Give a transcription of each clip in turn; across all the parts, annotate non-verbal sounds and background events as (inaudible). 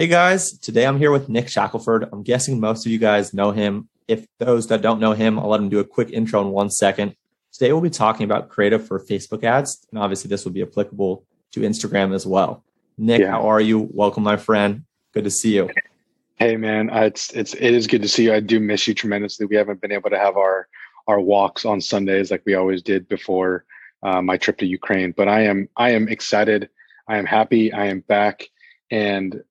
Hey guys, today I'm here with Nick Shackelford. I'm guessing most of you guys know him. If those that don't know him, I'll let him do a quick intro in one second. Today we'll be talking about creative for Facebook ads, and obviously this will be applicable to Instagram as well. Nick, yeah. how are you? Welcome, my friend. Good to see you. Hey man, it's it's it is good to see you. I do miss you tremendously. We haven't been able to have our our walks on Sundays like we always did before uh, my trip to Ukraine. But I am I am excited. I am happy. I am back, and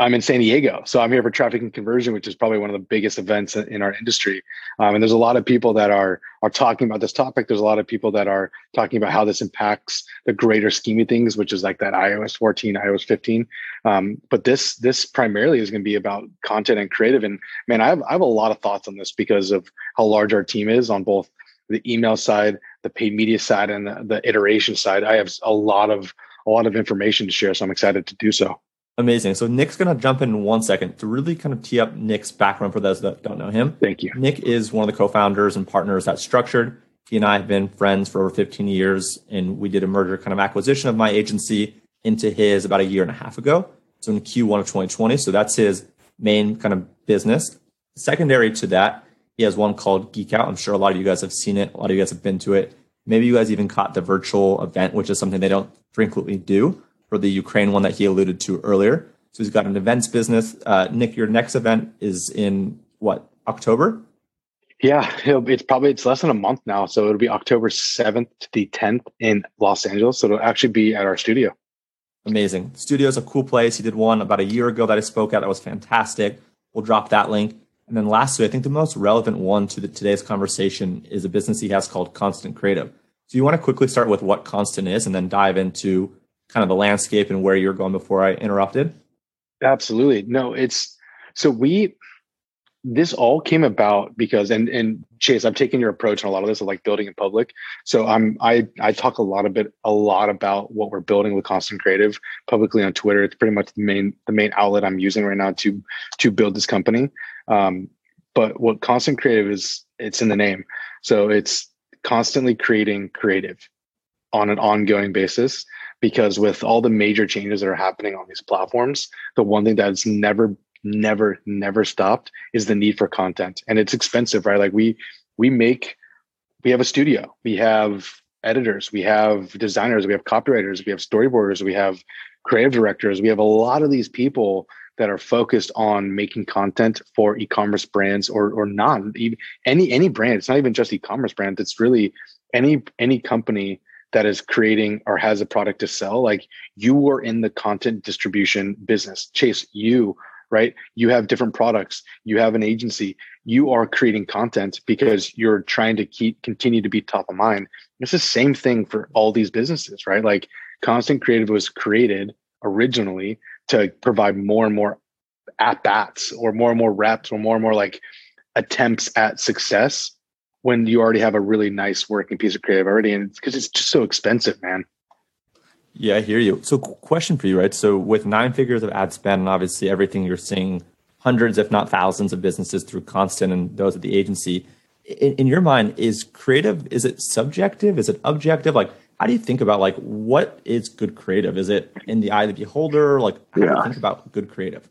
I'm in San Diego, so I'm here for traffic and conversion, which is probably one of the biggest events in our industry. Um, and there's a lot of people that are are talking about this topic. There's a lot of people that are talking about how this impacts the greater scheme of things, which is like that iOS 14, iOS 15. Um, but this this primarily is going to be about content and creative. And man, I have I have a lot of thoughts on this because of how large our team is on both the email side, the paid media side, and the, the iteration side. I have a lot of a lot of information to share, so I'm excited to do so. Amazing. So Nick's going to jump in one second to really kind of tee up Nick's background for those that don't know him. Thank you. Nick is one of the co-founders and partners at Structured. He and I have been friends for over 15 years, and we did a merger kind of acquisition of my agency into his about a year and a half ago. So in Q1 of 2020. So that's his main kind of business. Secondary to that, he has one called Geek Out. I'm sure a lot of you guys have seen it. A lot of you guys have been to it. Maybe you guys even caught the virtual event, which is something they don't frequently do for the Ukraine one that he alluded to earlier. So he's got an events business. Uh, Nick, your next event is in what October? Yeah, it's probably it's less than a month now, so it'll be October seventh to the tenth in Los Angeles. So it'll actually be at our studio. Amazing. Studio is a cool place. He did one about a year ago that I spoke at. That was fantastic. We'll drop that link. And then lastly, I think the most relevant one to the, today's conversation is a business he has called Konstant Kreative. So you want to quickly start with what Konstant is and then dive into kind of the landscape and where you're going before I interrupted? Absolutely. No, it's so we this all came about because and and Chase, I've taken your approach on a lot of this of like building in public. So I'm I I talk a lot a bit a lot about what we're building with Konstant Kreative publicly on Twitter. It's pretty much the main the main outlet I'm using right now to to build this company. Um, but what Konstant Kreative is, it's in the name. So it's constantly creating creative on an ongoing basis because with all the major changes that are happening on these platforms, the one thing that's never, never, never stopped is the need for content. And it's expensive, right? Like we we make we have a studio, we have editors, we have designers, we have copywriters, we have storyboarders, we have creative directors, we have a lot of these people that are focused on making content for e-commerce brands or or not any any brand it's not even just e-commerce brand it's really any any company that is creating or has a product to sell like you are in the content distribution business. Chase you right? You have different products. You have an agency. You are creating content because you're trying to keep continue to be top of mind. It's the same thing for all these businesses right? Like Konstant Kreative was created originally to provide more and more at bats or more and more reps or more and more like attempts at success when you already have a really nice working piece of creative already and because it's just so expensive man. Yeah i hear you. So question for you right? So with nine figures of ad spend and obviously everything you're seeing hundreds if not thousands of businesses through Konstant and those at the agency. In, in your mind is creative is it subjective? Is it objective? Like how do you think about like what is good creative? Is it in the eye of the beholder? Like how yeah. do you think about good creative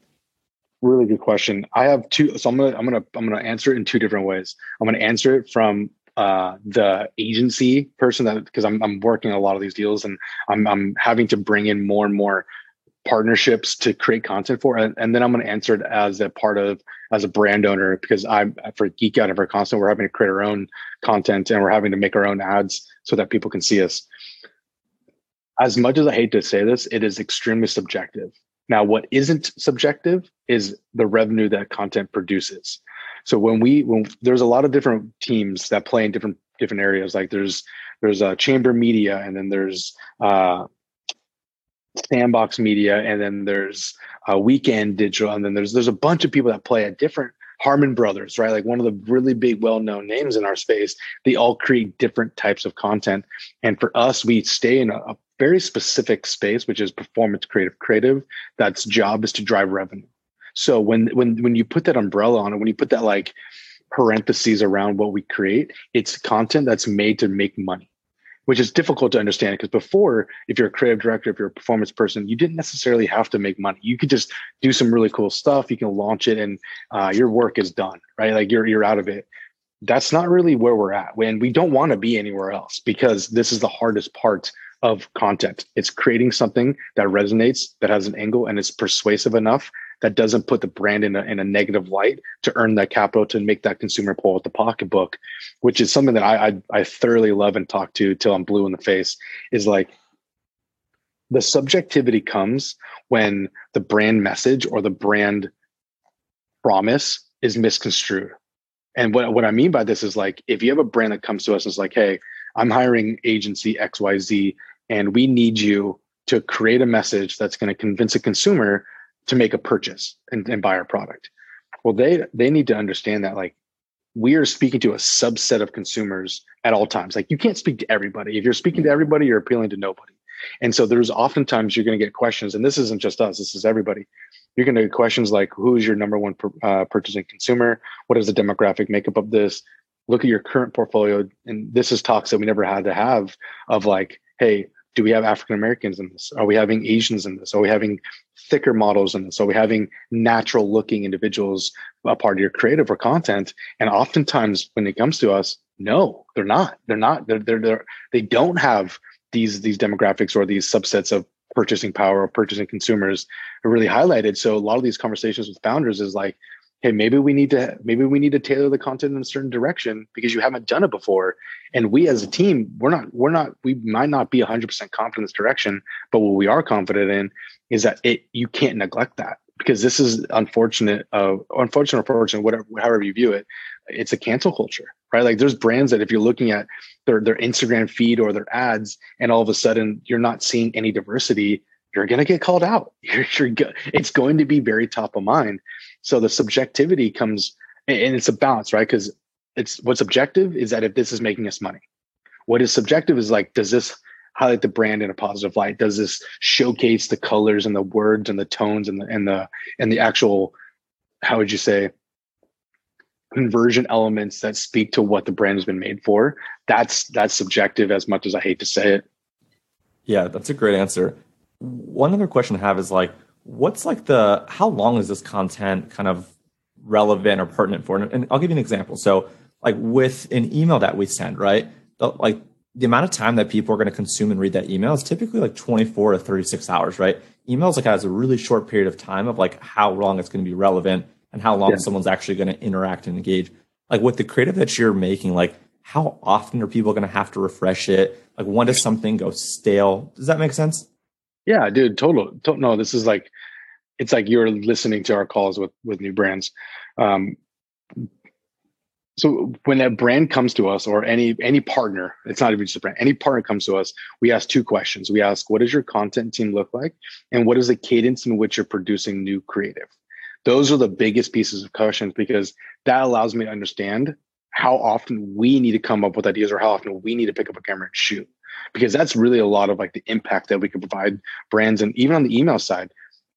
really good question. I have two, so I'm gonna I'm gonna I'm gonna answer it in two different ways. I'm gonna answer it from uh, the agency person that because I'm I'm working on a lot of these deals and I'm I'm having to bring in more and more partnerships to create content for and, and then I'm going to answer it as a part of as a brand owner because I'm for Geek Out and for Konstant we're having to create our own content and we're having to make our own ads so that people can see us. As much as I hate to say this, it is extremely subjective now, what isn't subjective is the revenue that content produces. So when we when there's a lot of different teams that play in different different areas, like there's there's a uh, chamber media, and then there's uh, sandbox media, and then there's a uh, weekend digital, and then there's there's a bunch of people that play at different Harmon Brothers, right? Like one of the really big, well known names in our space. They all create different types of content. And for us, we stay in a, a very specific space, which is performance creative creative. That's job is to drive revenue. So when when when you put that umbrella on it, when you put that like parentheses around what we create, it's content that's made to make money. Which is difficult to understand because before, if you're a creative director, if you're a performance person, you didn't necessarily have to make money. You could just do some really cool stuff. You can launch it, and uh, your work is done, right? Like you're you're out of it. That's not really where we're at, and we don't want to be anywhere else because this is the hardest part of content. It's creating something that resonates, that has an angle, and it's persuasive enough that doesn't put the brand in a, in a negative light to earn that capital to make that consumer pull out the pocketbook, which is something that I, I, I thoroughly love and talk to till I'm blue in the face. Is like the subjectivity comes when the brand message or the brand promise is misconstrued. And what, what I mean by this is like if you have a brand that comes to us and is like, hey, I'm hiring agency XYZ and we need you to create a message that's going to convince a consumer to make a purchase and, and buy our product. Well they they need to understand that like we are speaking to a subset of consumers at all times. Like you can't speak to everybody. If you're speaking to everybody you're appealing to nobody. And so there's oftentimes you're going to get questions and this isn't just us this is everybody. You're going to get questions like who is your number one uh, purchasing consumer? What is the demographic makeup of this? Look at your current portfolio and this is talks that we never had to have of like hey do we have African Americans in this? Are we having Asians in this? Are we having thicker models in this? Are we having natural looking individuals a part of your creative or content? And oftentimes when it comes to us, no, they're not. They're not. They're they're, they're they don't have these these demographics or these subsets of purchasing power or purchasing consumers are really highlighted. So a lot of these conversations with founders is like, hey maybe we need to maybe we need to tailor the content in a certain direction because you haven't done it before. And we as a team we're not we're not we might not be 100% confident in this direction but what we are confident in is that it you can't neglect that because this is unfortunate uh unfortunate or fortunate whatever however you view it it's a cancel culture right? Like there's brands that if you're looking at their their instagram feed or their ads and all of a sudden you're not seeing any diversity you're going to get called out. (laughs) You're, you're go- it's going to be very top of mind so the subjectivity comes, and it's a balance, right? Because it's what's objective is that if this is making us money, what is subjective is like, does this highlight the brand in a positive light? Does this showcase the colors and the words and the tones and the and the and the actual, how would you say, conversion elements that speak to what the brand has been made for? That's that's subjective as much as I hate to say it. Yeah, that's a great answer. One other question I have is like, what's like the how long is this content kind of relevant or pertinent for? And I'll give you an example. So, like with an email that we send, right? The, like the amount of time that people are going to consume and read that email is typically like 24 to 36 hours, right? Emails like has a really short period of time of like how long it's going to be relevant and how long yeah. someone's actually going to interact and engage. Like with the creative that you're making, like how often are people going to have to refresh it? Like when does something go stale? Does that make sense? Yeah, dude, total. to- no, this is like, it's like you're listening to our calls with with new brands. Um, so when a brand comes to us or any any partner, it's not even just a brand, any partner comes to us, we ask two questions. We ask, what does your content team look like? And what is the cadence in which you're producing new creative? Those are the biggest pieces of questions because that allows me to understand how often we need to come up with ideas or how often we need to pick up a camera and shoot because that's really a lot of like the impact that we can provide brands and even on the email side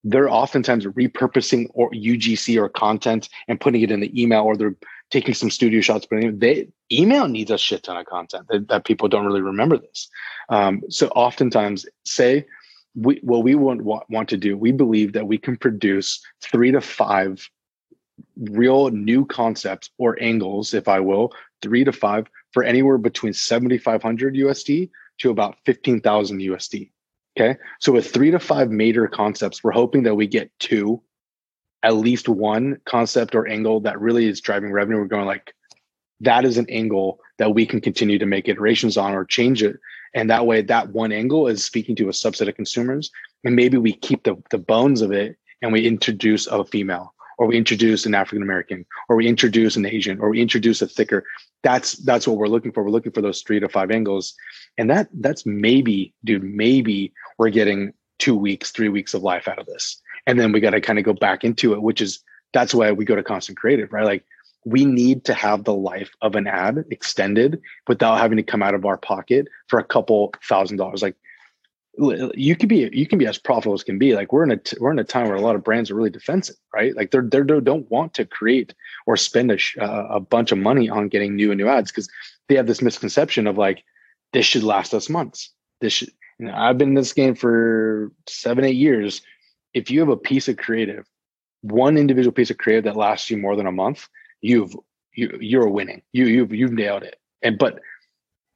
they're oftentimes repurposing or UGC or content and putting it in the email, or they're taking some studio shots. But they email needs a shit ton of content that, that people don't really remember this. Um, so oftentimes, say we, what we want want to do, we believe that we can produce three to five real new concepts or angles, if I will, three to five for anywhere between 7,500 USD to about 15,000 USD. Okay. So with three to five major concepts, we're hoping that we get two, at least one concept or angle that really is driving revenue. We're going like, that is an angle that we can continue to make iterations on or change it. And that way, that one angle is speaking to a subset of consumers. And maybe we keep the, the bones of it and we introduce a female or we introduce an African American, or we introduce an Asian, or we introduce a thicker. That's that's what we're looking for. We're looking for those three to five angles, and that that's maybe, dude, maybe we're getting two weeks, three weeks of life out of this, and then we got to kind of go back into it, which is that's why we go to Konstant Kreative, right? Like we need to have the life of an ad extended without having to come out of our pocket for a couple thousand dollars. Like you can be you can be as profitable as can be like we're in a we're in a time where a lot of brands are really defensive right like they're, they're don't want to create or spend a, uh, a bunch of money on getting new and new ads because they have this misconception of like this should last us months. This should, you know, I've been in this game for seven, eight years. If you have a piece of creative, one individual piece of creative that lasts you more than a month, you've you you're winning. You you've you've nailed it. And but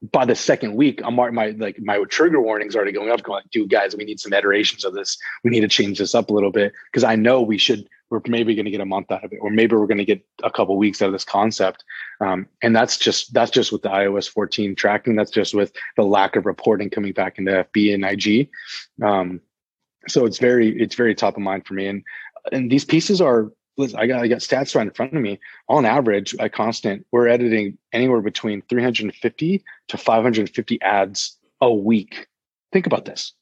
by the second week, I'm my like my trigger warnings already going up, going, dude, guys, we need some iterations of this. We need to change this up a little bit because I know we should. We're maybe going to get a month out of it, or maybe we're going to get a couple weeks out of this concept. Um, and that's just that's just with the iOS 14 tracking. That's just with the lack of reporting coming back into FB and IG. Um, so it's very it's very top of mind for me. And and these pieces are I got I got stats right in front of me. On average, at Konstant, we're editing anywhere between 350 to 550 ads a week. Think about this.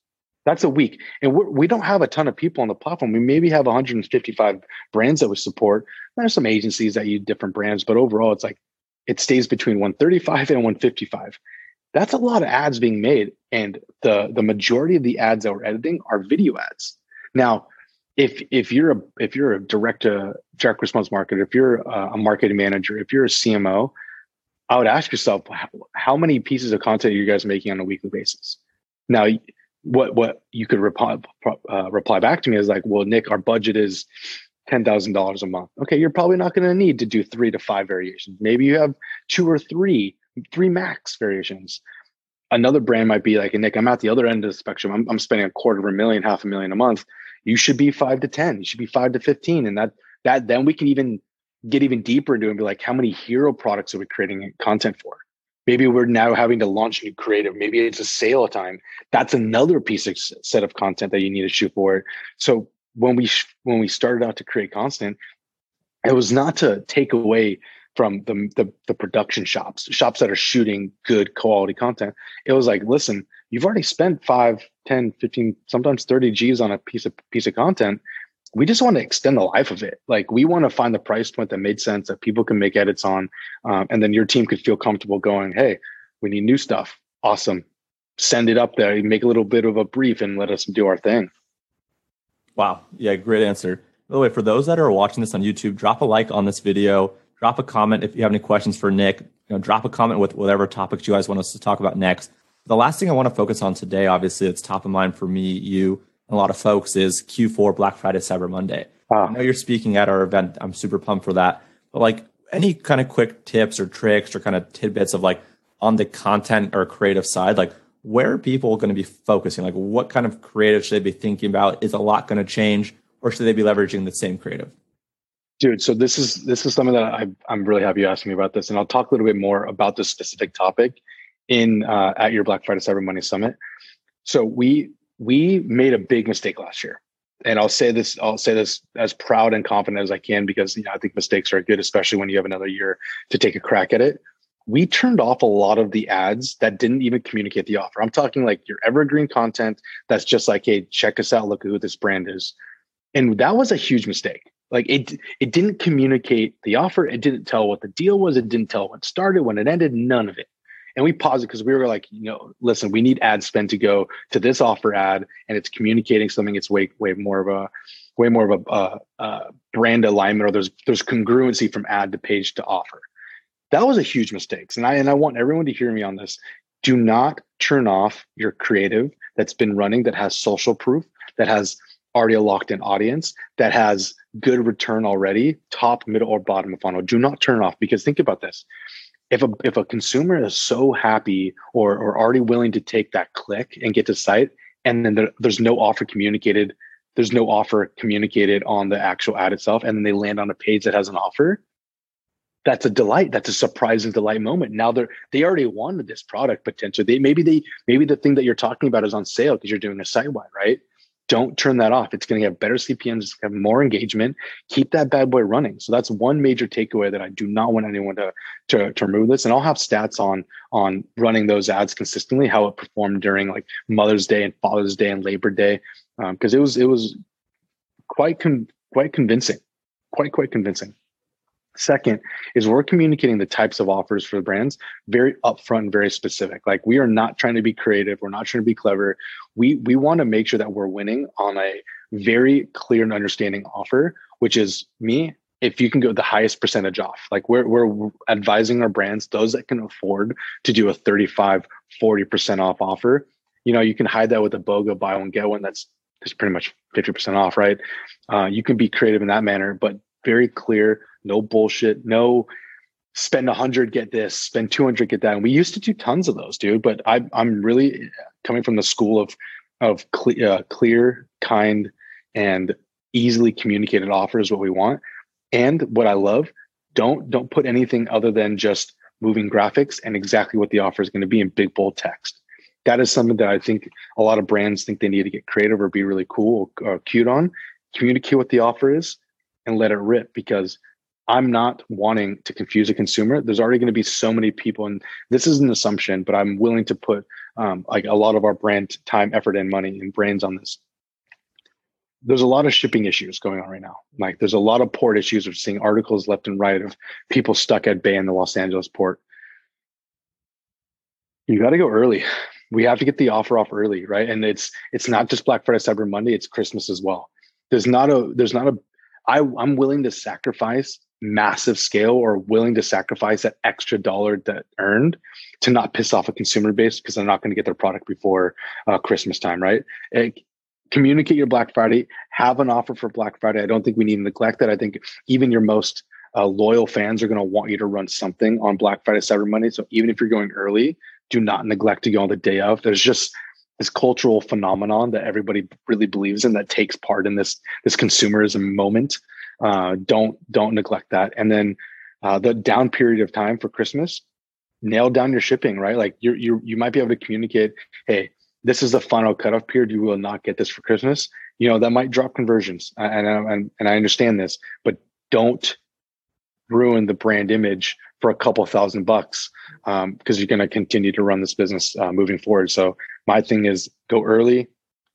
That's a week, and we're, we do not have a ton of people on the platform. We maybe have 155 brands that we support. There's some agencies that use different brands, but overall, it's like it stays between 135 and 155. That's a lot of ads being made, and the the majority of the ads that we're editing are video ads. Now, if if you're a if you're a direct uh, direct response marketer, if you're a, a marketing manager, if you're a CMO, I would ask yourself how, how many pieces of content are you guys making on a weekly basis? Now, what what you could reply uh, reply back to me is like, well, Nick, our budget is ten thousand dollars a month. Okay, you're probably not going to need to do three to five variations. Maybe you have two or three, three max variations. Another brand might be like, Nick, I'm at the other end of the spectrum. I'm, I'm spending a quarter of a million, half a million a month you should be five to 10, you should be five to 15. And that, that then we can even get even deeper into it and be like, how many hero products are we creating content for? Maybe we're now having to launch new creative. Maybe it's a sale time. That's another piece of set of content that you need to shoot for. So when we when we started out to create content, it was not to take away from the, the, the production shops, shops that are shooting good quality content. It was like, listen, you've already spent 5, 10, 15, sometimes 30 G's on a piece of piece of content. We just want to extend the life of it. Like we want to find the price point that made sense that people can make edits on, um, and then your team could feel comfortable going, "Hey, we need new stuff. Awesome, send it up there. Make a little bit of a brief and let us do our thing." Wow, yeah, great answer. By the way, for those that are watching this on YouTube, drop a like on this video drop a comment if you have any questions for Nick. You know, drop a comment with whatever topics you guys want us to talk about next. The last thing I want to focus on today, obviously, it's top of mind for me, you, and a lot of folks, is Q4 Black Friday, Cyber Monday. Wow. I know you're speaking at our event. I'm super pumped for that. But like any kind of quick tips or tricks or kind of tidbits of like on the content or creative side, like where are people going to be focusing? Like what kind of creative should they be thinking about? Is a lot going to change or should they be leveraging the same creative? Dude so this is this is something that I, i'm really happy you asked me about this and i'll talk a little bit more about this specific topic in uh, at your black friday cyber monday summit. So we we made a big mistake last year and i'll say this i'll say this as proud and confident as i can because you know i think mistakes are good especially when you have another year to take a crack at it. We turned off a lot of the ads that didn't even communicate the offer. I'm talking like your evergreen content that's just like hey check us out look at who this brand is. And that was a huge mistake like it, it didn't communicate the offer. It didn't tell what the deal was. It didn't tell when it started, when it ended. None of it. And we paused it because we were like, you know, listen, we need ad spend to go to this offer ad, and it's communicating something. It's way, way more of a, way more of a brand alignment, or there's there's congruency from ad to page to offer. That was a huge mistake, and I and I want everyone to hear me on this. Do not turn off your creative that's been running that has social proof that has already a locked in audience that has good return already, top, middle, or bottom of funnel. Do not turn off because think about this. If a if a consumer is so happy or or already willing to take that click and get to site, and then there, there's no offer communicated, there's no offer communicated on the actual ad itself, and then they land on a page that has an offer, that's a delight that's a surprise and delight moment now they're they already wanted this product potentially they maybe they maybe the thing that you're talking about is on sale because you're doing a site wide right don't turn that off. It's going to have better CPMs, have more engagement. Keep that bad boy running. So that's one major takeaway that I do not want anyone to, to, to remove this. And I'll have stats on on running those ads consistently, how it performed during like Mother's Day and Father's Day and Labor Day, because um, it was it was quite con- quite convincing, quite quite convincing. Second is we're communicating the types of offers for the brands very upfront and very specific. Like we are not trying to be creative. We're not trying to be clever. We we want to make sure that we're winning on a very clear and understanding offer, which is me. if you can go the highest percentage off like we're, we're advising our brands those that can afford to do a 35 40% off offer you know you can hide that with a bogo buy one get one that's that's pretty much 50% off right uh, you can be creative in that manner but very clear no bullshit no spend 100 get this spend 200 get that and we used to do tons of those dude but I, i'm really coming from the school of of uh, clear kind and easily communicated offers what we want and what I love, don't don't put anything other than just moving graphics and exactly what the offer is going to be in big bold text. That is something that I think a lot of brands think they need to get creative or be really cool or cute on. Communicate what the offer is and let it rip because I'm not wanting to confuse a consumer. There's already going to be so many people, and this is an assumption, but I'm willing to put um, like a lot of our brand time, effort, and money and brains on this there's a lot of shipping issues going on right now. Like there's a lot of port issues. We're seeing articles left and right of people stuck at bay in the Los Angeles port. You got to go early. We have to get the offer off early, right? And it's it's not just Black Friday, Cyber Monday. It's Christmas as well. There's not a there's not a. I I'm willing to sacrifice massive scale or willing to sacrifice that extra dollar that earned to not piss off a consumer base because they're not going to get their product before uh, Christmas time, right? It, communicate your Black Friday, have an offer for Black Friday. I don't think we need to neglect that. I think even your most uh, loyal fans are going to want you to run something on Black Friday, Cyber Monday. So even if you're going early, do not neglect to go on the day of. There's just this cultural phenomenon that everybody really believes in that takes part in this this consumerism moment. Uh, don't don't neglect that. And then uh, the down period of time for Christmas, nail down your shipping. Right, like you you you might be able to communicate, hey, this is the final cutoff period. You will not get this for Christmas. You know that might drop conversions, and and and I understand this, but don't ruin the brand image for a couple thousand bucks Um, because um, you're going to continue to run this business uh, moving forward. So my thing is go early,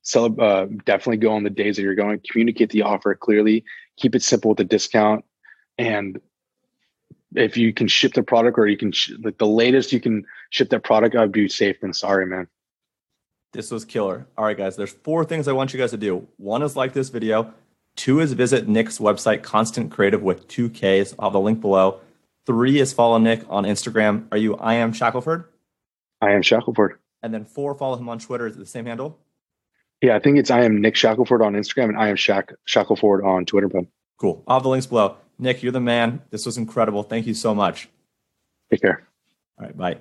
sell, uh, definitely go on the days that you're going. Communicate the offer clearly. Keep it simple with the discount, and if you can ship the product or you can sh- like the latest you can ship that product, I'd be safe than sorry, man. This was killer. All right, guys, there's four things I want you guys to do. One is like this video. Two is visit Nick's website, Konstant Kreative with two Ks. I'll have the link below. Three is follow Nick on Instagram. Are you I am Shackelford? I am Shackelford. And then four, follow him on Twitter. Is it the same handle? Yeah, I think it's I am Nick Shackelford on Instagram and I am Shack Shackelford on Twitter. Cool. I'll have the links below. Nick, you're the man. This was incredible. Thank you so much. Take care. All right, bye.